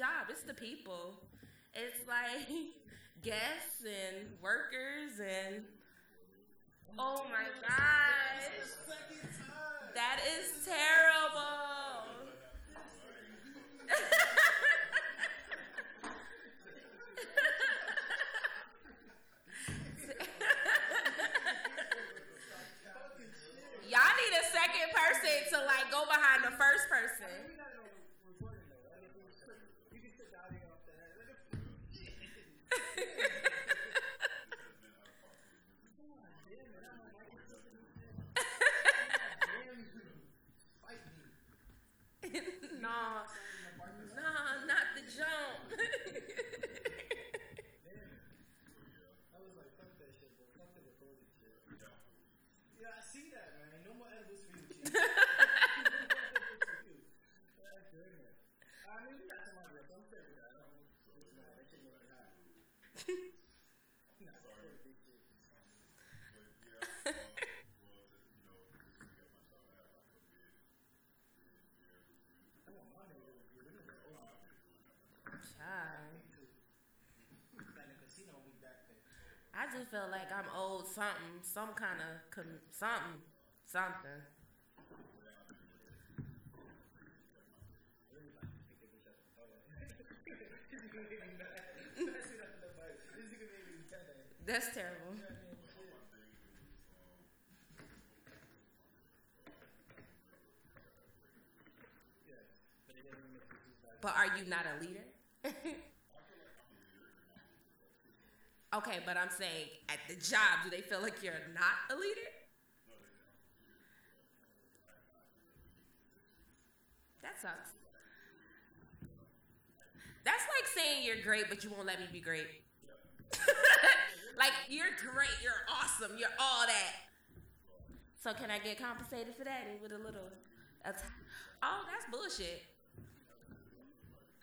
job. It's the people. It's like guests and workers and oh my gosh, that is terrible. Y'all need a second person to like go behind the first person. Nah, nah, not the jump. Yeah, I see that, man. No more edibles for you, I mean, you got somebody else. I'm fair with that. I don't it's not, that shit wasn't hot. Nah, that's a big shit. I want my nigga to review. Them niggas are old. Child. Got in the casino, we back there. I just feel like I'm old something, some kind of com- something, something. That's terrible. But are you not a leader? okay, but I'm saying at the job, do they feel like you're not a leader? That sucks. That's like saying you're great, but you won't let me be great. like you're great, you're awesome, you're all that. So can I get compensated for that with a little? oh, that's bullshit. You said last how many years?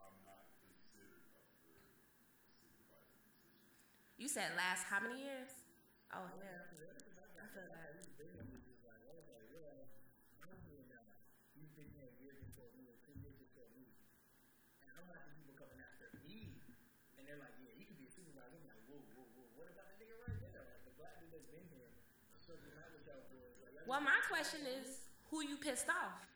Oh yeah. I feel that. You've been here years before me or two years before me. And I'm watching people coming after me. And they're like, yeah, you could be a supervisor. I'm like, whoa, whoa, whoa. What about the nigga right there? Like the black dude that's been here. Serving out yeah. y'all boys. Like, Well, my question is, who you pissed off?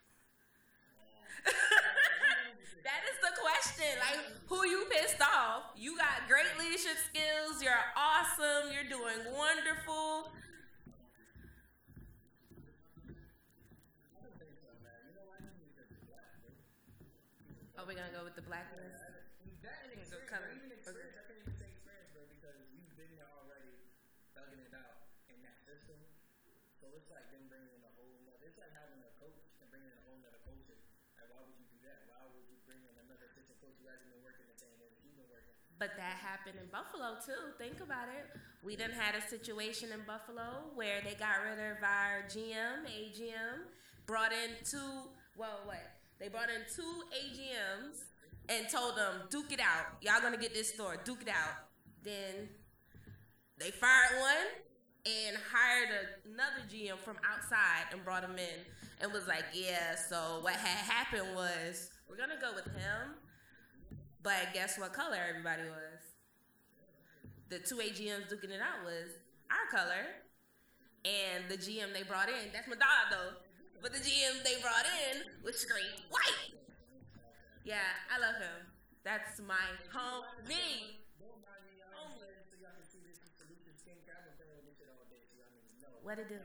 That is the question. Like, who you pissed off? You got great leadership skills. You're awesome. You're doing wonderful. Are we gonna go with the? That and Go experience, color. bro. Even experience, I can't even say experience, bro, because you've been there already, thugging it out in that system. So it's like them bringing in a whole nother. It's like having a coach and bringing in a whole nother culture. Like, why would you do that? Why would you bring in another been working the same way you've been working? But that happened in Buffalo too. Think about it. We done had a situation in Buffalo where they got rid of our GM, AGM, brought in two. Well, what? They brought in two AGMs and told them, "Duke it out. Y'all gonna get this store. Duke it out." Then they fired one and hired another GM from outside and brought him in and was like, "Yeah." So what had happened was we're gonna go with him. But guess what color everybody was? The two AGMs duking it out was our color. And the GM they brought in, that's my dog though. But the GM they brought in was straight white. Yeah, I love him. That's my homie. What it do?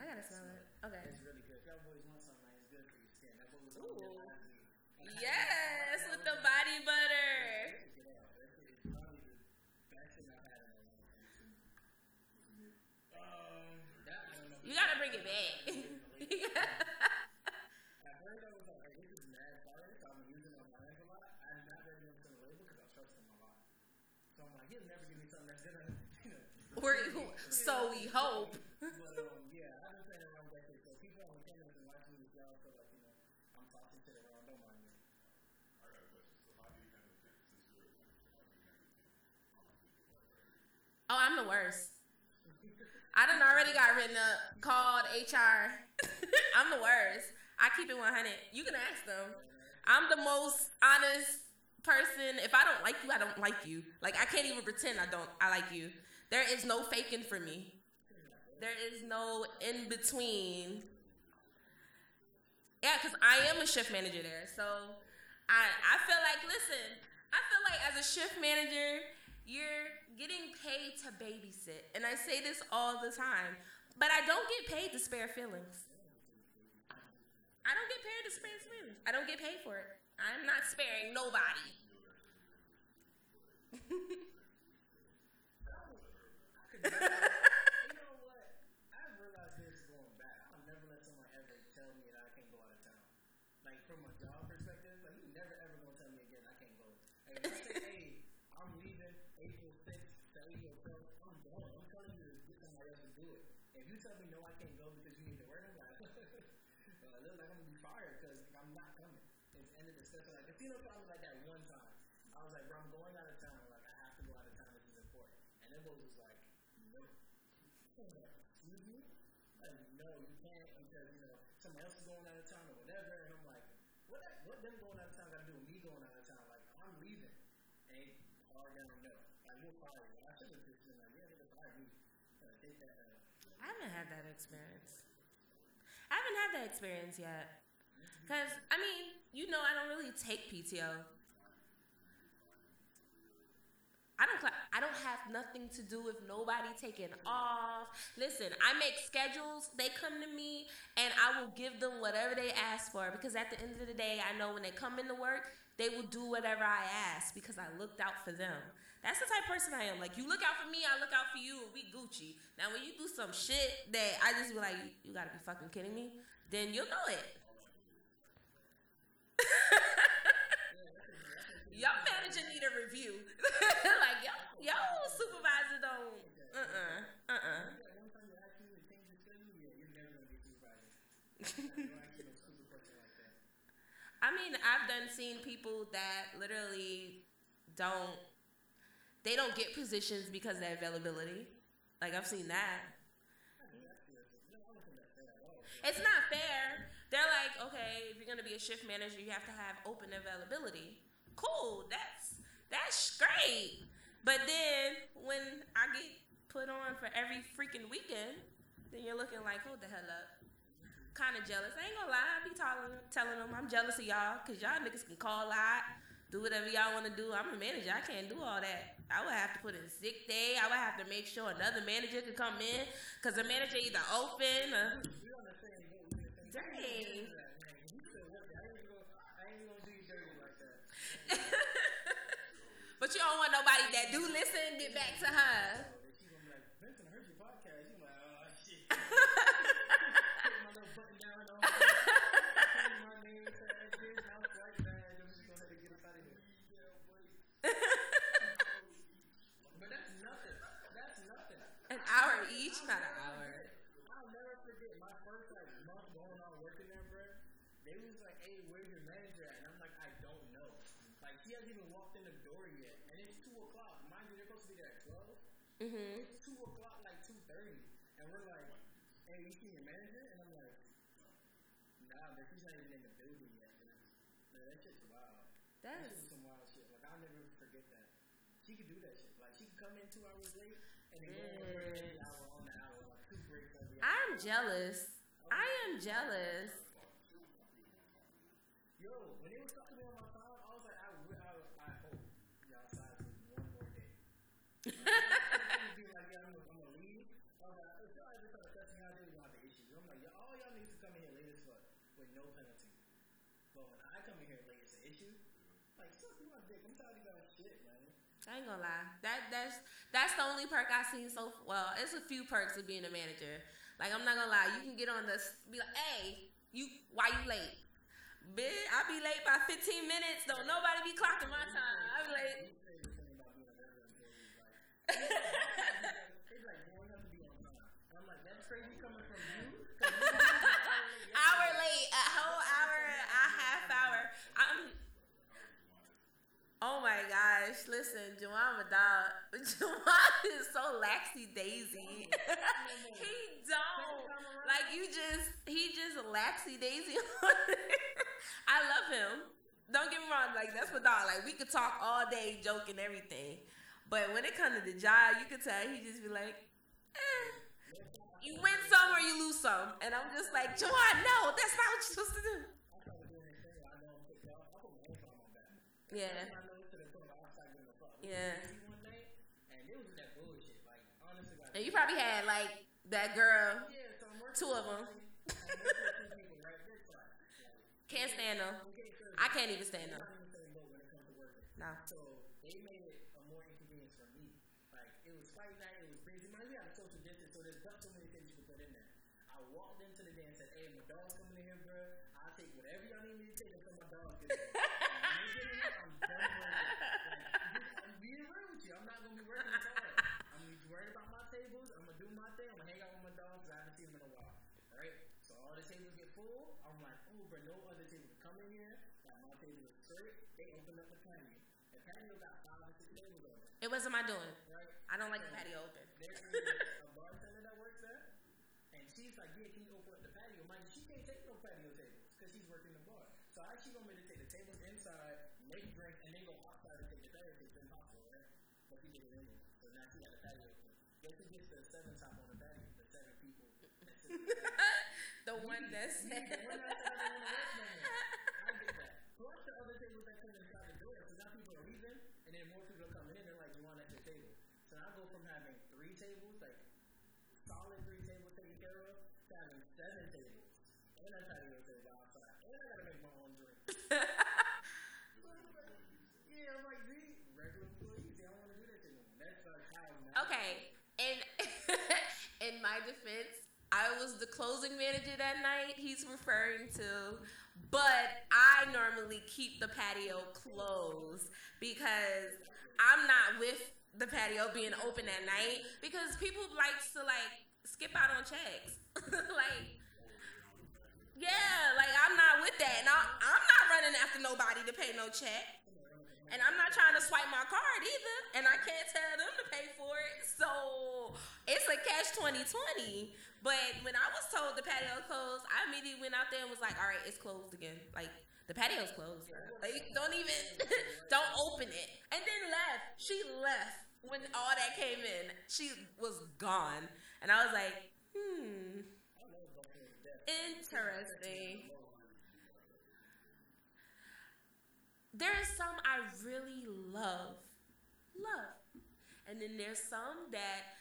I gotta smell it. Okay. Um, that I don't know. You gotta bring it back. I heard that was like, this is mad fire, so I'm using my mind a lot. I'm not very much on the label because I trust him a lot. So I'm like, he'll never give me something that's gonna, you know. or so we hope. But um, yeah, I've been playing around with that shit. So people on the cameras and watching these y'all feel like, you know, I'm talking shit around. Don't mind me. Oh, I'm the worst. I done already got written up, called HR. I'm the worst. I keep it 100. You can ask them. I'm the most honest person. If I don't like you, I don't like you. Like I can't even pretend I don't. I like you. There is no faking for me. There is no in between. Yeah, because I am a shift manager there. So I I feel like listen, I feel like as a shift manager, you're getting paid to babysit. And I say this all the time. But I don't get paid to spare feelings. I don't get paid to spare feelings. I don't get paid for it. I'm not sparing nobody. you know what? I realized this going back. I'll never let someone ever tell me that I can't go out of town. Like from a job perspective, like you never ever gonna tell me again I can't go. Like if I say, hey, I'm leaving April 6th to April 12th, I'm done. I'm telling you to get somebody else to do it. If you tell me no, I can't go because you need to work, I'm like, uh, look like I'm gonna be fired because I'm not coming. It's the end of the. Like, me like that one time. I was like, bro, I'm going out of town. Like, I have to go out of town. This is important. And then was like, no. Like, excuse me? Like, no, you can't because, you know, someone else is going out of town or whatever. And I'm like, what, what them going out of town got to do with me going out of town? Like, I'm leaving. Down, no. Like, we'll fire you. I should have just been like, yeah, me. Uh, take that uh, I haven't had that experience. I haven't had that experience yet. Because, I mean, you know, I don't really take PTO. I don't. I don't have nothing to do with nobody taking off. Listen, I make schedules. They come to me, and I will give them whatever they ask for. Because at the end of the day, I know when they come into work, they will do whatever I ask because I looked out for them. That's the type of person I am. Like you look out for me, I look out for you, and we Gucci. Now when you do some shit that I just be like, you gotta be fucking kidding me, then you'll know it. Y'all manager need a review. like y'all, y'all supervisor don't. Uh uh-uh, uh uh. That. I mean, I've done seen people that literally don't. They don't get positions because of their availability. Like I've seen that. It's not fair. They're like, okay, if you're gonna be a shift manager, you have to have open availability. Cool, that's that's great. But then when I get put on for every freaking weekend, then you're looking like, hold the hell up. Kind of jealous. I ain't gonna lie. I be telling telling them I'm jealous of y'all because y'all niggas can call out, do whatever y'all want to do. I'm a manager. I can't do all that. I would have to put in sick day. I would have to make sure another manager could come in because the manager either open or. Dang. Man, you still working. I ain't even gonna, I ain't gonna do you dirty like that. but you don't want nobody that do listen get back to her. So she gonna be like, Vincent, I heard your podcast. You like, oh shit. Put my little button down on. Change my name to Edwin. Now it's like that. I'm just gonna have to get up out of here. But that's nothing. That's nothing. An hour each, not an hour. I'll never forget my first like month going on working there, bro. They was like, "Hey, where's your manager at?" And I'm like, "I don't know. Like, he hasn't even walked in the door yet, and it's two o'clock. Mind you, they're supposed to be there at 12 Mhm. It's two o'clock, like two thirty, and we're like, "Hey, you see your manager?" And I'm like, "Nah, but he's not even in the building yet." Man, that shit's wild. That That's was some wild shit. Like I'll never forget that. She could do that shit. Like she could come in two hours late and then go on work hour on the hour, like two breaks every hour. I'm jealous. I am jealous. Yo, when they was talking to me on my phone, I was like, I, I, I hope y'all size one more day. be like, yeah, I'm, gonna- leave. I was like, if y'all ever test me out, they gonna have the issue. I'm like, yeah, all y'all need to come in here late as fuck with no penalty. But when I come in here late, it's an issue. Like, suck my dick. I'm tired of y'all shit, man. I ain't gonna lie. That that's that's the only perk I've seen so well. It's a few perks of being a manager. Like I'm not gonna lie, you can get on this be like, hey, you why you late? Bitch, I be late by 15 minutes. Don't nobody be clocking my time. I be late. A hour late a whole hour, a half hour. I'm. Oh my gosh! Listen, Juwan, my dog. Juwan is so laxy daisy. he don't like you. Just he just laxy daisy. I love him. Don't get me wrong. Like that's my dog. Like we could talk all day, joke and everything. But when it comes to the job, you could tell he just be like, eh. You win some or you lose some, and I'm just like, Juwan, no, that's not what you're supposed to do. Yeah. Yeah. And you probably had like that girl, two of them. can't stand them. I can't even stand them. No. So they made it a more inconvenience for me. Like it was fight night, it was crazy. We had a social distance, so there's not so many things you can put in there. I walked into the dance and said, "Hey, my dog's coming in here, bro. I'll take whatever y'all need me to take until my dog gets here." I'm done working. Like, I'm being real with you. I'm not gonna be working at all. I'm worried about my tables. I'm gonna do my thing. I'm gonna hang out with my dogs. I haven't seen them in a while. Right? All the tables get full. I'm like, oh, bro, no other table can come in here. Like my table is straight. They open up the patio. The patio got five or six tables on it. Wasn't my doing. Right? I don't like the patio open. There's a bartender that works there, and she's like, "Yeah, can you open up the patio?" Mind she can't take no patio tables because she's working the bar. So I actually want me to take the tables inside, make drinks, and then go outside and take the patio tables. It's impossible, right? But she did it anyway. So now she got a patio. open. Guess who gets the seven top on the patio? The seven people. that sit at the one that said I don't wanna work no more. I get that. Plus the other tables that come inside the door. So now people are leaving, and then more people are coming in. They're like, "You want at your table?" So now I go from having three tables, like solid three tables taken care of, to having seven tables, and a patio table outside, and I gotta make my own drink. yeah, I'm like, these regular employees, they don't want to do that anymore. That's like how. Okay, and in my defense, I was the closing manager that night he's referring to, but I normally keep the patio closed because I'm not with the patio being open at night because people likes to like skip out on checks. like yeah, like I'm not with that. And I, I'm not running after nobody to pay no check. And I'm not trying to swipe my card either. And I can't tell them to pay for it. So it's a catch 2020. But when I was told the patio closed, I immediately went out there and was like, all right, it's closed again. Like, the patio's closed. Like, don't even, don't open it. And then left. She left when all that came in. She was gone. And I was like, hmm, interesting. There is some I really love, love, and then there's some that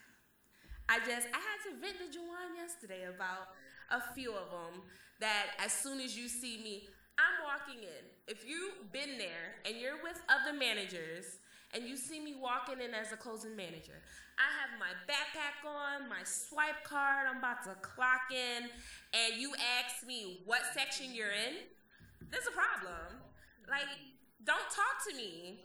I just I had to vent to Juwan yesterday about a few of them. That as soon as you see me, I'm walking in. If you've been there and you're with other managers and you see me walking in as a closing manager, I have my backpack on, my swipe card, I'm about to clock in, and you ask me what section you're in, there's a problem. Like, don't talk to me.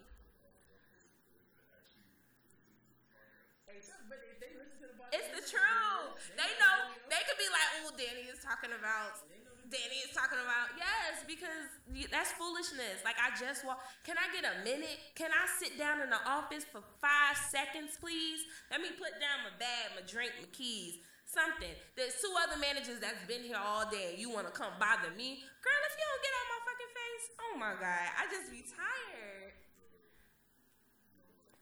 Hey, so, but if they listen to the podcast, It's the truth. They know. They could be like, "Oh, Danny is talking about." Danny is talking about yes, because that's foolishness. Like I just walk. Can I get a minute? Can I sit down in the office for five seconds, please? Let me put down my bag, my drink, my keys, something. There's two other managers that's been here all day. You want to come bother me, girl? If you don't get out my fucking face, oh my god, I just be tired.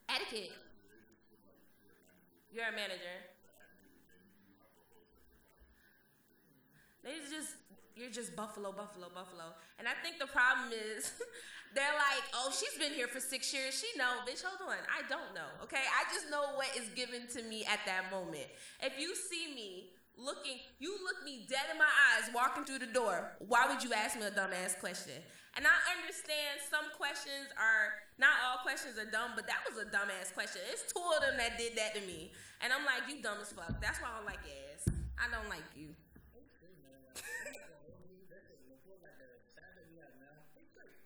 Etiquette. You're a manager. They just you're just Buffalo, Buffalo, Buffalo. And I think the problem is they're like, oh, she's been here for six years. She know, bitch, hold on. I don't know. Okay? I just know what is given to me at that moment. If you see me looking, you look me dead in my eyes walking through the door, why would you ask me a dumbass question? And I understand some questions are not all questions are dumb, but that was a dumbass question. It's two of them that did that to me. And I'm like, you dumb as fuck. That's why I don't like ass. I don't like you.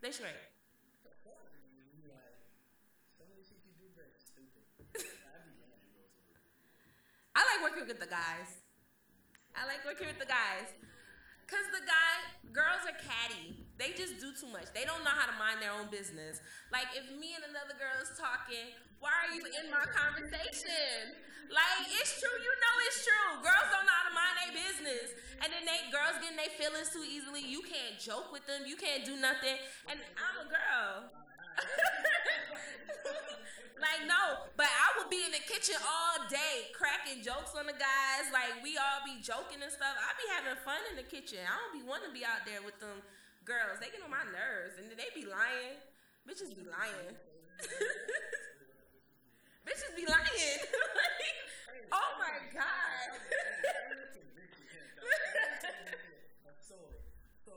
They straight. I like working with the guys. I like working with the guys. Cause the guy, girls are catty. They just do too much. They don't know how to mind their own business. Like if me and another girl is talking, why are you in my conversation? Like it's true, you know it's true. Girls don't know how to mind their business, and then they girls getting their feelings too easily. You can't joke with them. You can't do nothing. And I'm a girl. like no, but I would be in the kitchen all day cracking jokes on the guys. Like we all be joking and stuff. I be having fun in the kitchen. I don't be wanting to be out there with them girls. They get on my nerves, and they be lying. Bitches be lying. Bitches be lying. like, oh my god. so, so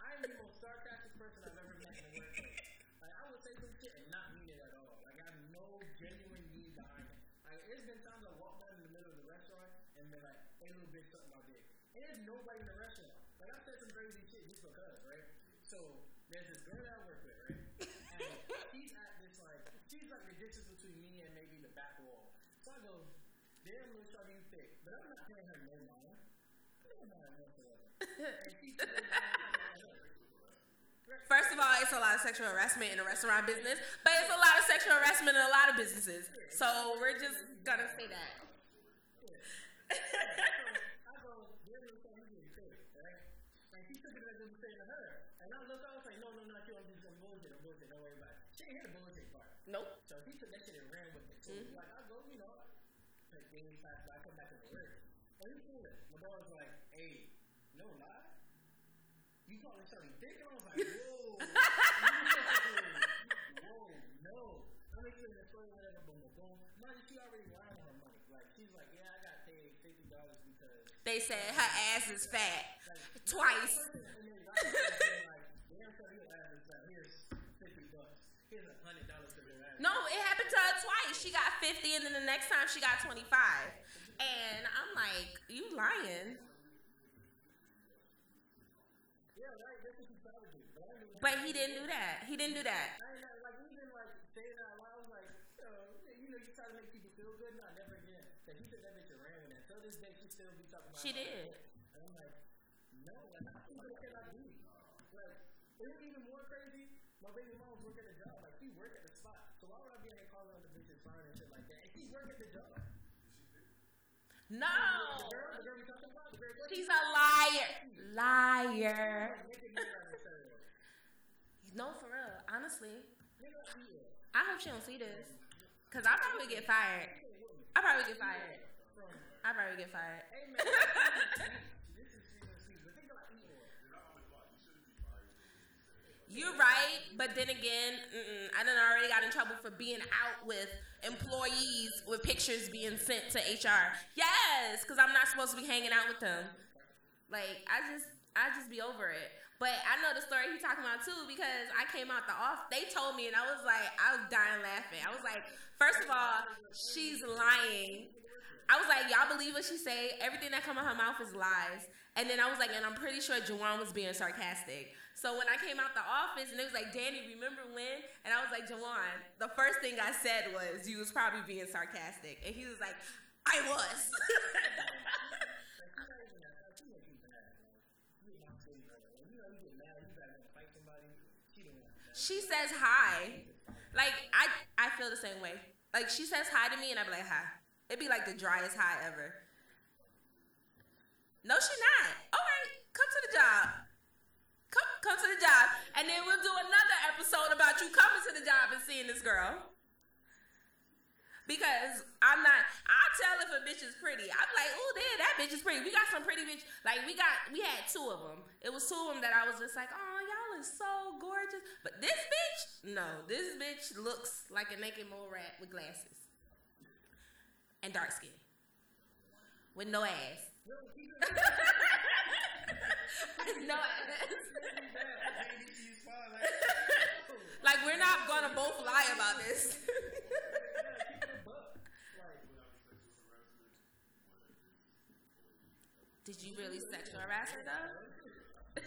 I'm the most sarcastic person I've ever met in the workplace. Like I would say some shit and not mean it at all. Like I have no genuine need behind it. Like there's been times I walk down in the middle of the restaurant and been like, "Hey, little bitch, something my dick," and there's nobody in the restaurant. Like I said some crazy shit just because, right? So there's this girl that I work with, right? And she's at this like she's like the distance between me and maybe the back wall. So I go, damn little shawty you thick. But I'm not paying her no mind. And First of all, it's a lot of sexual harassment in the restaurant business, but it's a lot of sexual harassment in a lot of businesses. So we're just gonna say that. I go, damn little shawty you getting thick, right? And she took it as I'm saying to her. And I looked, I was like, no, no, not you. I'm just some bullshit. I'm bullshit. Don't worry about it. She didn't hear the bullshit part. Nope. So he took that shit and ran with it. So Mhm. like I go, you know, like daily class, I come back work. You cool? My boss like, hey, no lie. You something thick? And I was like, whoa, whoa, no. I mean, you in the whatever, boom, boom, boom. Mind you, she already lying on her money. Like she's like, yeah, I got paid fifty dollars because They said her ass is fat like twice. like, like, damn, son, your ass is fat. Here's. Here's hundred dollars for your ass. No, it happened. She got 50 and then the next time she got 25. And I'm like, you lying. Yeah, right. That's what she tried to do. But I knew But he didn't do that. He didn't do that. I ain't like, like even like saying out I was like, uh, you know, you try to make people feel good, not never again. Cause he took that bitch and ran with. Till this day, she still be talking about. She did. And I'm like, no, like, how what can I do? Like, it's even more crazy. My baby mom's work at the job. Like, she work at the spot. So why would I be in there calling on the bitches fine and shit like that? And she work at the job. No. The girl, the girl we talking about, the girl working He's a liar. Liar. making me out of her. No, for real. Honestly, I hope she don't see this. Cause I probably get fired. I probably get fired. I probably get fired. Hey man, this is season six, but think about eating. You're right, but then again, I done already got in trouble for being out with employees with pictures being sent to HR. Yes, because I'm not supposed to be hanging out with them. Like I just, I just be over it. But I know the story he talking about too because I came out the off. They told me, and I was like, I was dying laughing. I was like, first of all, she's lying. I was like, y'all believe what she say? Everything that come out her mouth is lies. And then I was like, and I'm pretty sure Jawan was being sarcastic. So when I came out the office and it was like, Danny, remember when? And I was like, Jawan, the first thing I said was, you was probably being sarcastic. And he was like, I was. She says hi. Like, I, I feel the same way. Like, she says hi to me and I be like, hi. It'd be like the driest high ever. No, she not. All right, come to the job. Come, come to the job, and then we'll do another episode about you coming to the job and seeing this girl. Because I'm not, I'll tell if a bitch is pretty. I'm like, oh, there, that bitch is pretty. We got some pretty bitch. Like we got, we had two of them. It was two of them that I was just like, oh, y'all is so gorgeous. But this bitch, no, this bitch looks like a naked mole rat with glasses and dark skin with no ass. no ass. like we're not gonna both lie about this. Did you really sexual harass her though?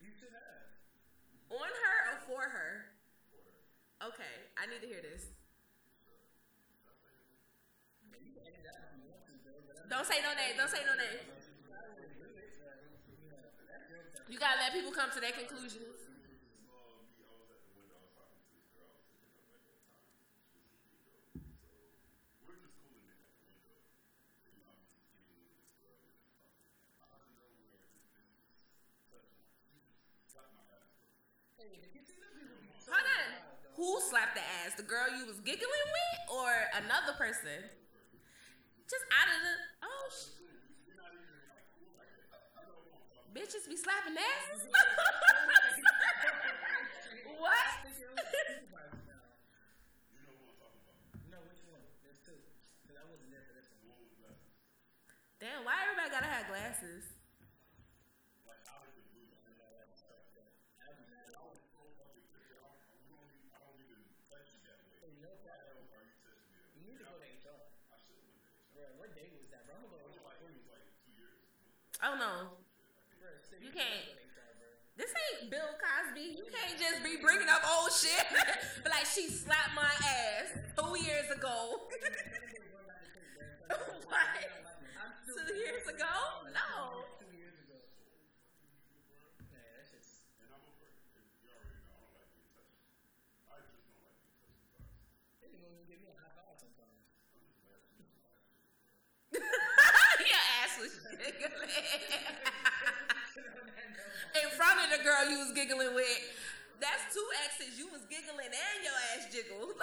You should have. On her or for her? Okay, I need to hear this. Don't say no name. Don't say no name. You gotta let people come to their conclusions. Hold on. Who slapped the ass? The girl you was giggling with, or another person? Just out of the Bitches be slapping asses. what? Damn, why everybody gotta have glasses? You need to go to HR. Bro, what day was that? Bro, I'm gonna go to HR. Oh no, Bro, so you need to can't. go to HR, bro. This ain't Bill Cosby. You can't just be bringing up old shit. Be like she slapped my ass two years ago. what? Two years ago? No. Two years ago. Man, that's just. They didn't even give me a high five sometimes. Your ass was giggling. In girl you was giggling with. That's two exes. You was giggling and your ass jiggled.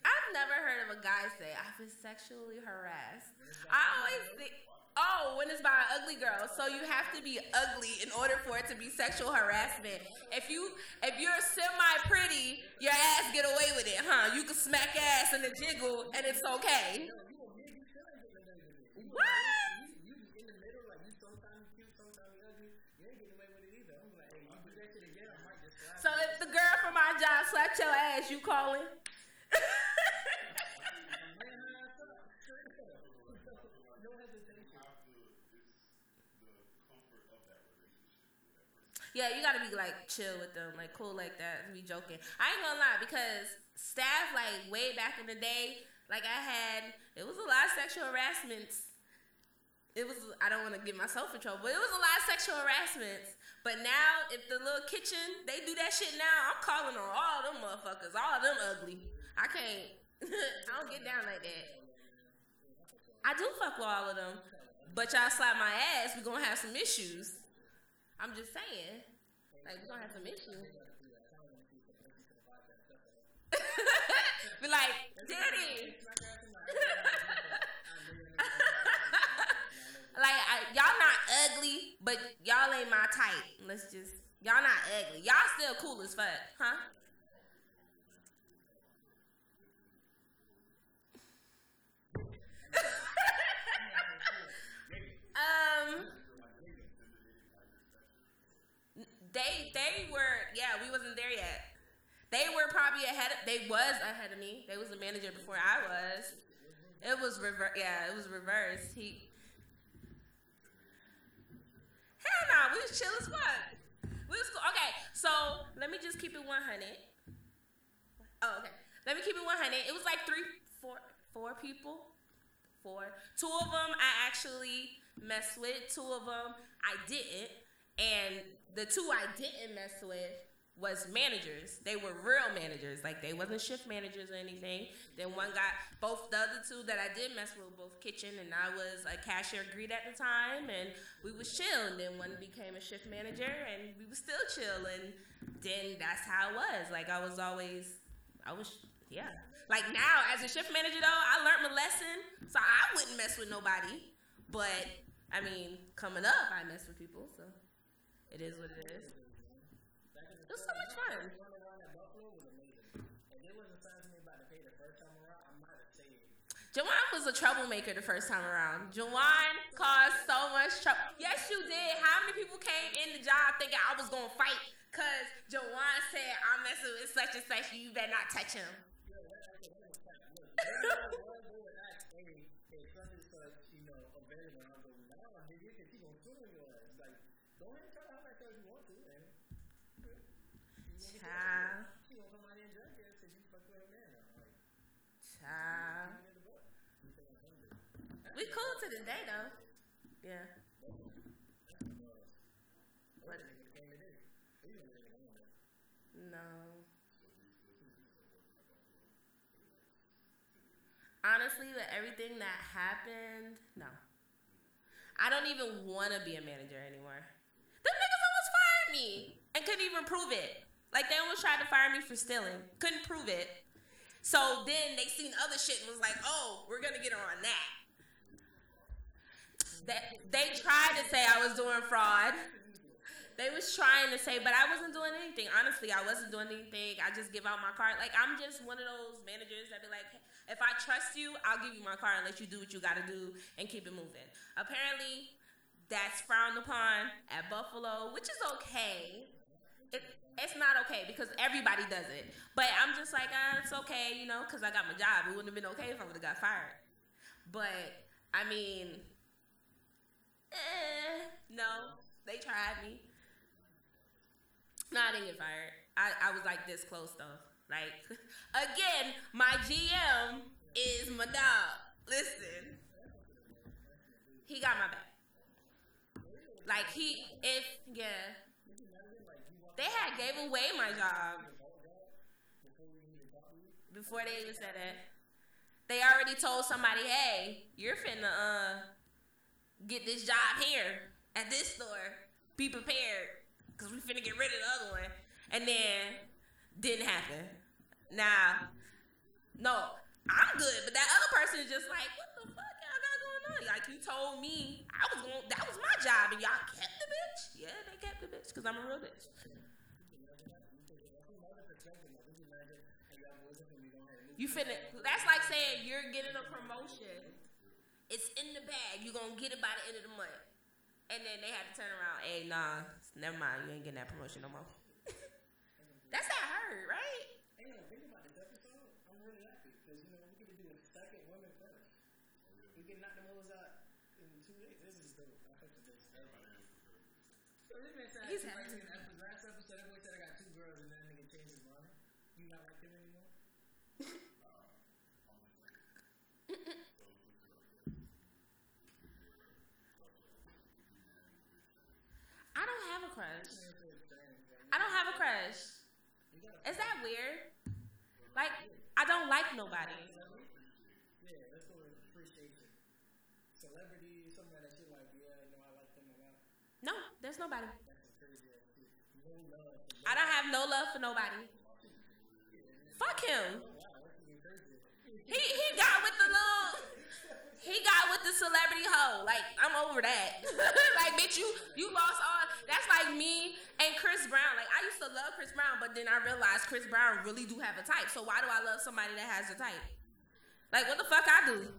I've never heard of a guy say I've been sexually harassed. I always think, oh, when it's by an ugly girl, so you have to be ugly in order for it to be sexual harassment. If you if you're semi pretty, your ass get away with it, huh? You can smack ass in the jiggle and it's okay. What? So if the girl from my job slapped your ass, you calling? you. Man, my ass up. Straight up. No hesitation. Yeah, you gotta be like chill with them, like cool like that, be joking. I ain't gonna lie because staff like way back in the day, like I had, it was a lot of sexual harassments. It was I don't want to get myself in trouble, but it was a lot of sexual harassments. But now, if the little kitchen they do that shit now, I'm calling on all them motherfuckers, all of them ugly. I can't. I don't get down like that. I do fuck with all of them, but y'all slap my ass, we gonna have some issues. I'm just saying. Like, we're gonna have some issues. Be like, Daddy. like, I, y'all not ugly, but y'all ain't my type. Let's just, y'all not ugly. Y'all still cool as fuck, huh? um, they they were yeah we wasn't there yet. They were probably ahead. Of, they was ahead of me. They was the manager before I was. It was reverse. Yeah, it was reverse. He. Hell no, we was chill as fuck. We was cool. Okay, so let me just keep it one hundred. Oh, okay. Let me keep it one hundred. It was like three, four, four people. Four. Two of them I actually messed with. Two of them I didn't. And the two I didn't mess with was managers. They were real managers. Like they wasn't shift managers or anything. Then one got both the other two that I did mess with both kitchen and I was a cashier greet at the time and we was chill. And then one became a shift manager and we was still chill and then that's how it was. Like I was always I was yeah. Like now as a shift manager though, I learned my lesson. So I wouldn't mess with nobody. But I mean, coming up I mess with people, so it is what it is. It was so much fun. One around at Buffalo was amazing. If they wasn't signing me about to pay the first time around, I might have stayed. Jawan was a troublemaker the first time around. Jawan caused so much trouble. Yes, you did. How many people came in the job thinking I was gonna fight? Cause Jawan said I'm messing with such and such. You better not touch him. Yeah, that actually that was fat. Look, they would they would ask, hey, hey, such and such, you know, available. And I'll go, nah, nigga, because he gonna sue your ass. Like, go ahead and try to have that cause you want to, man. Child. She gonna come out there and drag your ass because you fuck with her man now. Like, Child. you in the book. You think I'm hungry. We cool to this day though. Yeah. No. Honestly, with everything that happened, no. I don't even want to be a manager anymore. Them niggas almost fired me and couldn't even prove it. Like they almost tried to fire me for stealing, couldn't prove it. So then they seen other shit and was like, "Oh, we're gonna get her on that." That they tried to say I was doing fraud. They was trying to say, but I wasn't doing anything. Honestly, I wasn't doing anything. I just give out my card. Like I'm just one of those managers that be like, if I trust you, I'll give you my card and let you do what you got to do and keep it moving. Apparently, that's frowned upon at Buffalo, which is okay. It, it's not okay because everybody does it. But I'm just like, ah, it's okay, you know, because I got my job. It wouldn't have been okay if I would have got fired. But I mean, eh, no, they tried me. No, I didn't get fired. I, I was like this close though. Like again, my GM is my dog. Listen, he got my back. Like he, if yeah, they had gave away my job before they even said it. They already told somebody, "Hey, you're finna uh get this job here at this store. Be prepared." because we finna get rid of the other one. And then didn't happen. Now, no, I'm good, but that other person is just like, what the fuck y'all got going on? Like you told me I was going, that was my job, and y'all kept the bitch. Yeah, they kept the bitch because I'm a real bitch. You finna. That's like saying you're getting a promotion. It's in the bag. You're gonna get it by the end of the month. And then they had to turn around. Hey, nah, never mind. You ain't getting that promotion no more. That's that hurt, right? Hey, yo, think about this episode. I'm really happy because you know we get to do a second women first. We can knock them hoes out in two days. This is dope. I hope that this. So this man said He's happy. in the last episode. That boy said I got two girls, and then nigga changed his mind. You not like them anymore? I don't have a crush. I don't have a crush. Is that weird? Like, I don't like nobody. Yeah, that's what appreciation. Celebrity, something like that shit. Like, yeah, no, I like them a lot. No, there's nobody. That's a crazy ass shit. No love. For I don't have no love for nobody. Fuck him. wow, that's even crazy. He he got with the. He got with the celebrity hoe. Like I'm over that. like bitch, you you lost all. That's like me and Chris Brown. Like I used to love Chris Brown, but then I realized Chris Brown really do have a type. So why do I love somebody that has a type? Like what the fuck I do?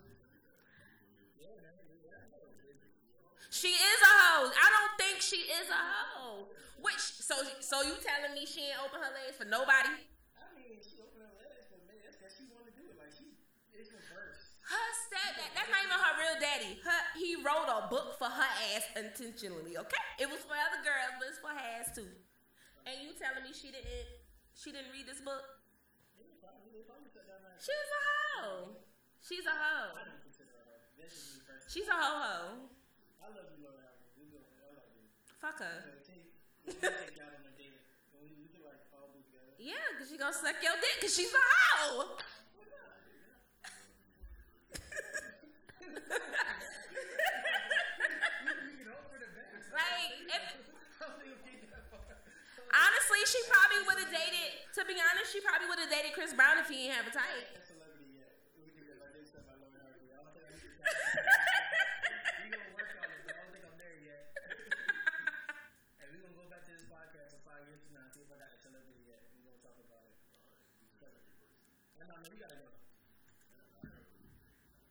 She is a hoe. I don't think she is a hoe. Which so so you telling me she ain't open her legs for nobody? I mean, she opened her legs, but man, that's that she wanted to do it. Like she, it's her first. Her stepdad, that's not even her real daddy. Her, he wrote a book for her ass intentionally, okay? It was for other girls, but it's for her ass too. And you telling me she didn't she didn't read this book? She's a hoe. She's a hoe. She's a hoe hoe. Fuck her. Yeah, cause she gonna suck your dick cause she's a hoe. We can hope for the best. Like, if, honestly, she probably would have dated. To be honest, she probably would have dated Chris Brown if he didn't have a type.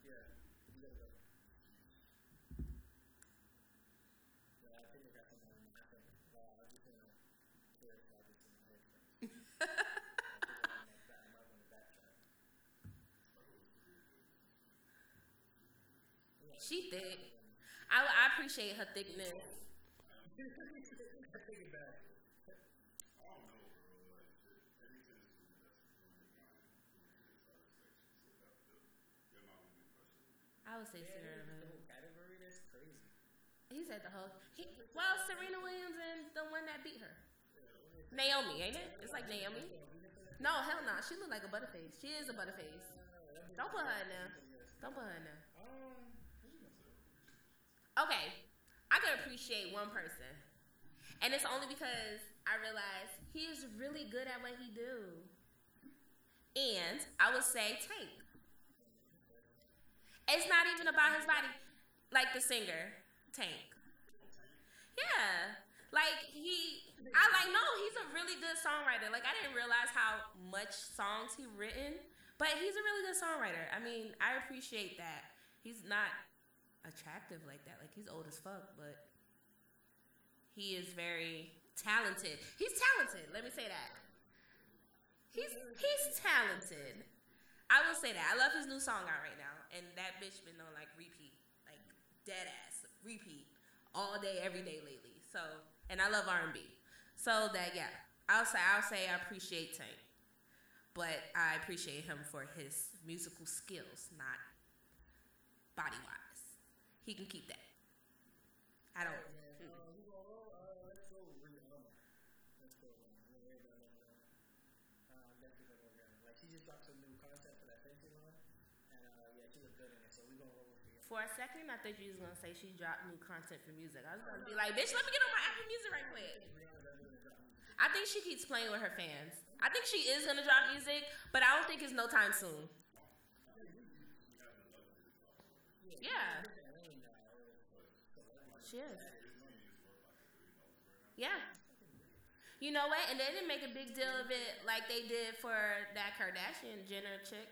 Yeah, She thick. I, I appreciate her thickness. I take it back. I would say Yeah, Serena the Williams. category, that's crazy. He said the whole. He, well, Serena Williams and the one that beat her, Naomi, ain't it? It's like Naomi. No, hell no. She look like a butterface. She is a butterface. Don't put her in there. Don't put her in there. Okay, I can appreciate one person, and it's only because I realize he is really good at what he do. And I would say Tank. It's not even about his body, like the singer Tank. Yeah, like he. I like no, he's a really good songwriter. Like I didn't realize how much songs he written, but he's a really good songwriter. I mean, I appreciate that. He's not attractive like that. Like he's old as fuck, but he is very talented. He's talented. Let me say that. He's he's talented. I will say that. I love his new song out right now, and that bitch been on like repeat, like dead ass repeat all day, every day lately. So, and I love R and B. So that yeah, I'll say I'll say I appreciate Tank, but I appreciate him for his musical skills, not body wise. He can keep that. I don't. man, uh, who gonna roll? Uh, let's go with Rihanna. Let's go. Man. I'm gonna wear that on, uh, uh, definitely gonna wear Rihanna. Like she just dropped some new content for that Fenty line, and uh, yeah, she looked good in it. So we gonna roll with Rihanna. For a second, I thought you was gonna say she dropped new content for music. I was gonna be like, bitch, let me get on my Apple Music right quick. I think she keeps playing with her fans. I think she is gonna drop music, but I don't think it's no time soon. Yeah, she is. Yeah. You know what? And they didn't make a big deal of it like they did for that Kardashian Jenner chick.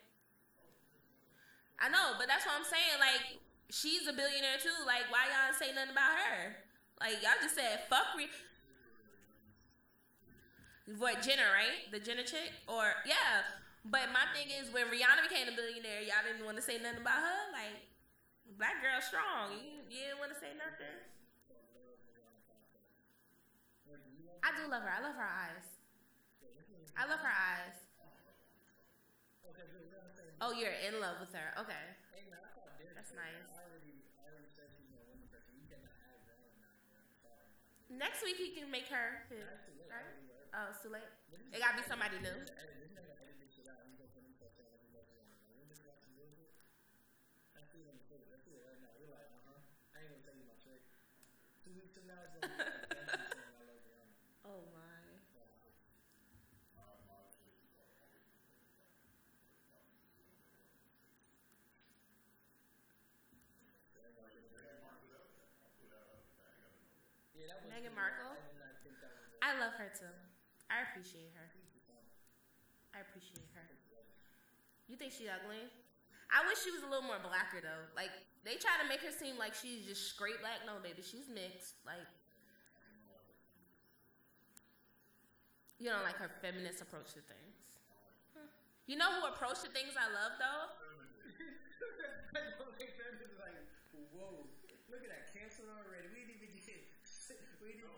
I know, but that's what I'm saying. Like, she's a billionaire too. Like, why y'all say nothing about her? Like, y'all just said fuck. Re- what Jenner, right? The Jenner chick, or yeah. But my thing is, when Rihanna became a billionaire, y'all didn't want to say nothing about her. Like, black girl strong. You, you didn't want to say nothing. I do love her. I love her eyes. I love her eyes. Oh, you're in love with her. Okay, Hey, man, I thought Derek that's nice. Next week he can make her his. Right? Oh, it's too late. It gotta be somebody new. This nigga edit this shit out. He's gonna put himself saying everybody on. Like, when this got some music, I see it on the photo. I see it right now. You're like, uh huh. I ain't gonna tell you my trick. Two weeks from now, it's gonna be like, that's me saying I love Rihanna. Oh my. Yeah, Meghan. Markle? I did not think that was I love her too. I appreciate her. I appreciate her. You think she ugly? I wish she was a little more blacker though. Like they try to make her seem like she's just straight black. No, baby, she's mixed. Like you don't like her feminist approach to things. Hmm. You know who approach to things I love though? like, whoa, look at that, cancel already. We didn't even get, we didn't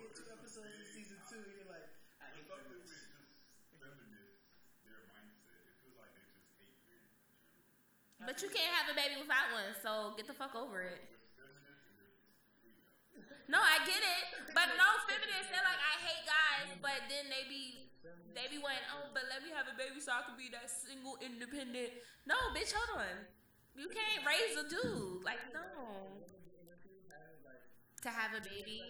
get in season two. You're like, I hate feminists. But you can't have a baby without one, so get the fuck over it. No, I get it, but no feminists. They're like, I hate guys, but then they be, they be went, oh, but let me have a baby so I can be that single, independent. No, bitch, hold on. You can't raise a dude. Like, no. To have a baby,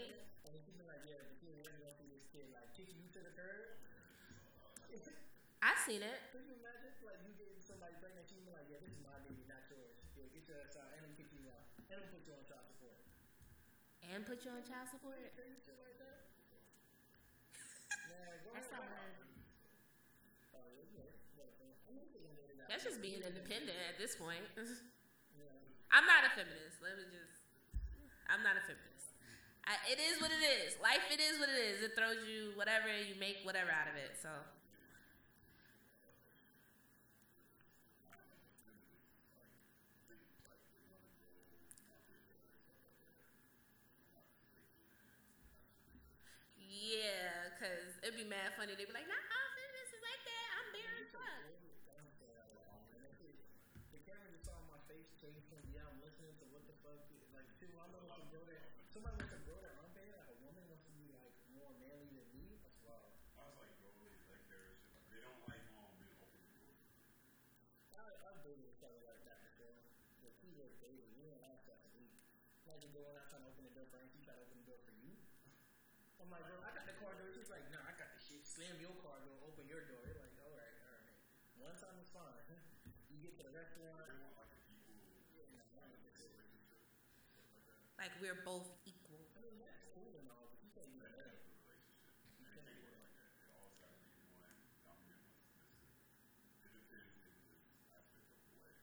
And then people like, yeah, the kid really gonna see this kid like kick you to the curb. I've seen it. Could you imagine like you getting somebody pregnant, you like, yeah, this is my baby, not yours. Yeah, get your ass out and then kick you out, and then put you on child support. And put you on child support. Shit like that. Man, go That's not. Oh, yeah, yeah, whatever. I mean, we can get it out. That's just being independent at this point. I'm not a feminist. Let me just. I'm not a feminist. I, it is what it is. Life, it is what it is. It throws you whatever, you make whatever out of it. So. Yeah, because it'd be mad funny. They'd be like, nah, feminists is like that. I'm bare as fuck. The camera saw my face changed yeah, I'm listening to what the fuck like too I know some girl that somebody with a girl that I'm paying, like a woman wants to be like more manly than me, that's wild. I was like, bro, they like their shit. Like, they don't like um being open to doors. I I've dated each like that before. The two were dating, we didn't last that week. Like you going out trying to open the door for him, she tried to open the door for you. I'm like, bro, I got the car door. She's like, nah, I got the shit. Slam your car door, open your door. You're like, all right, all right. One time is fine. You get to the restaurant. Like the people who relationship, stuff like that. Like we're both equal. I mean, that's cool and all, but you can't do that. The relationship. And it can't work like that. It always got to be one dominant, one submissive. It depends in the aspect of the way.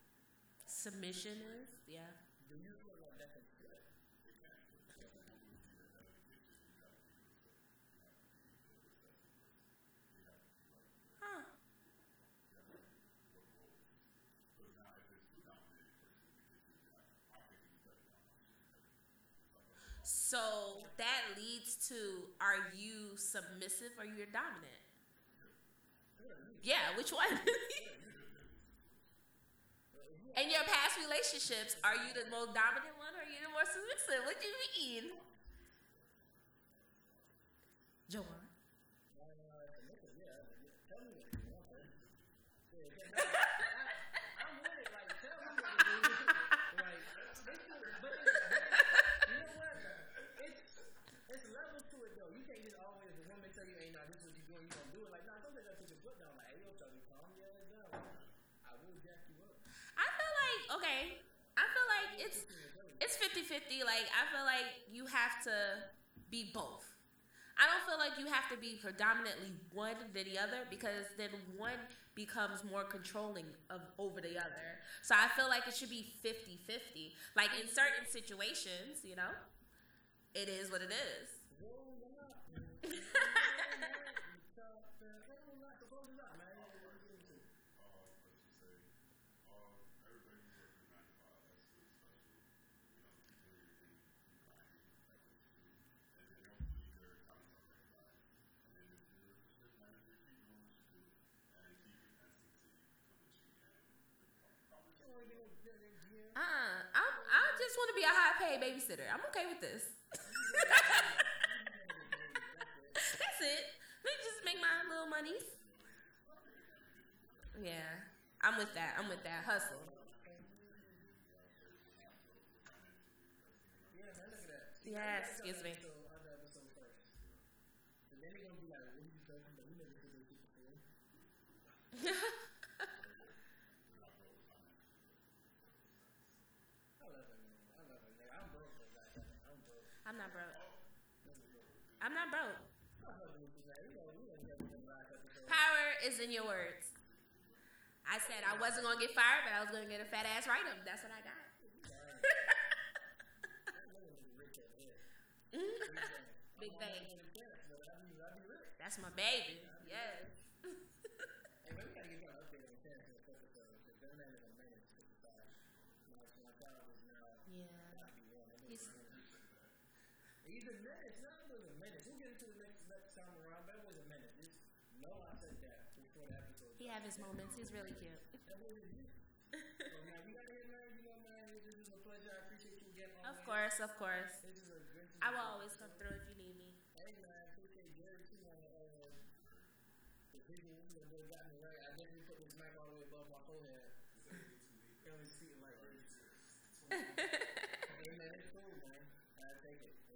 Submission is, yeah. Do you feel like that's a threat? It can. But some people who see that out of the kitchen, you got to be respectful. You have to be the respectful person. You have to be like, Huh. you have to like what role. So now if it's the dominated person in the kitchen, I, I think it's better than my shit. It's like a So that leads to are you submissive or you're dominant? Yeah, which one? In your past relationships, are you the most dominant one or are you the more submissive? What do you mean? Joanne. Uh, submissive, yeah. Tell me what you want, man. Yeah, yeah, I- I'm with it. Like, tell me what to do. Like, this is, but it's, you know what? It's, it's levels to it, though. You can't just always, the woman tell you, hey, nah, this is what you're doing, you gonna do it. Like, nah, don't let that put your foot down. Like, hey, yo, Charlie, calm your ass down. I will jack you up. I feel like okay. I feel like it's it's 50-50. Like I feel like you have to be both. I don't feel like you have to be predominantly one than the other because then one becomes more controlling of over the other. So I feel like it should be 50-50. Like in certain situations, you know, it is what it is. Roll up. You tough, man. Roll up. Suppose it's not, man. What you gonna do? uh, let's just say, uh, everybody who's working a nine to five, that's good special. You know, keep doing your thing, keep grinding, like what you do, and then hopefully their talents are recognized. And then if you're a shift manager, keep doing what you do, and keep advancing until you become a chief and probably You wanna get a- get a GM? Uh, I I just want to be a high paid babysitter. I'm okay with this. That's it. Let me just make my little monies. Yeah, I'm with that. I'm with that hustle. Yeah, excuse look at that. See, Yes, I like excuse that me. episode, other episode first. And then they're gonna be like, what are you talking about? We never said this shit before. I love it, man. I love it, man. I'm broke, man. goddamn it. I'm not broke. I'm not broke. Power is in your words. I said I wasn't gonna get fired, but I was gonna get a fat ass write up. That's what I got. Here. Mm-hmm. Big rich. That's my baby. Yes. Hey, man, we gotta get you an update on Terrence in this episode, because that man is a menace to society. My, my child is now Yeah. gotta be one. That He's- nigga- He's a menace. That was a menace. We'll get into it next, next time around. That was a menace. Just know I said that before the episode. He have his moments. He's really cute. That was. So, man, we got here, man. You know, man, this is a pleasure. I appreciate you again. Of course, of course. This is a is I will always come through if you need me. Hey, man, appreciate Gary too on uh, the vision. You know, they me right. I definitely put this mic all the way above my forehead. Can't see it like this. hey, man, it's cool, man. I take it.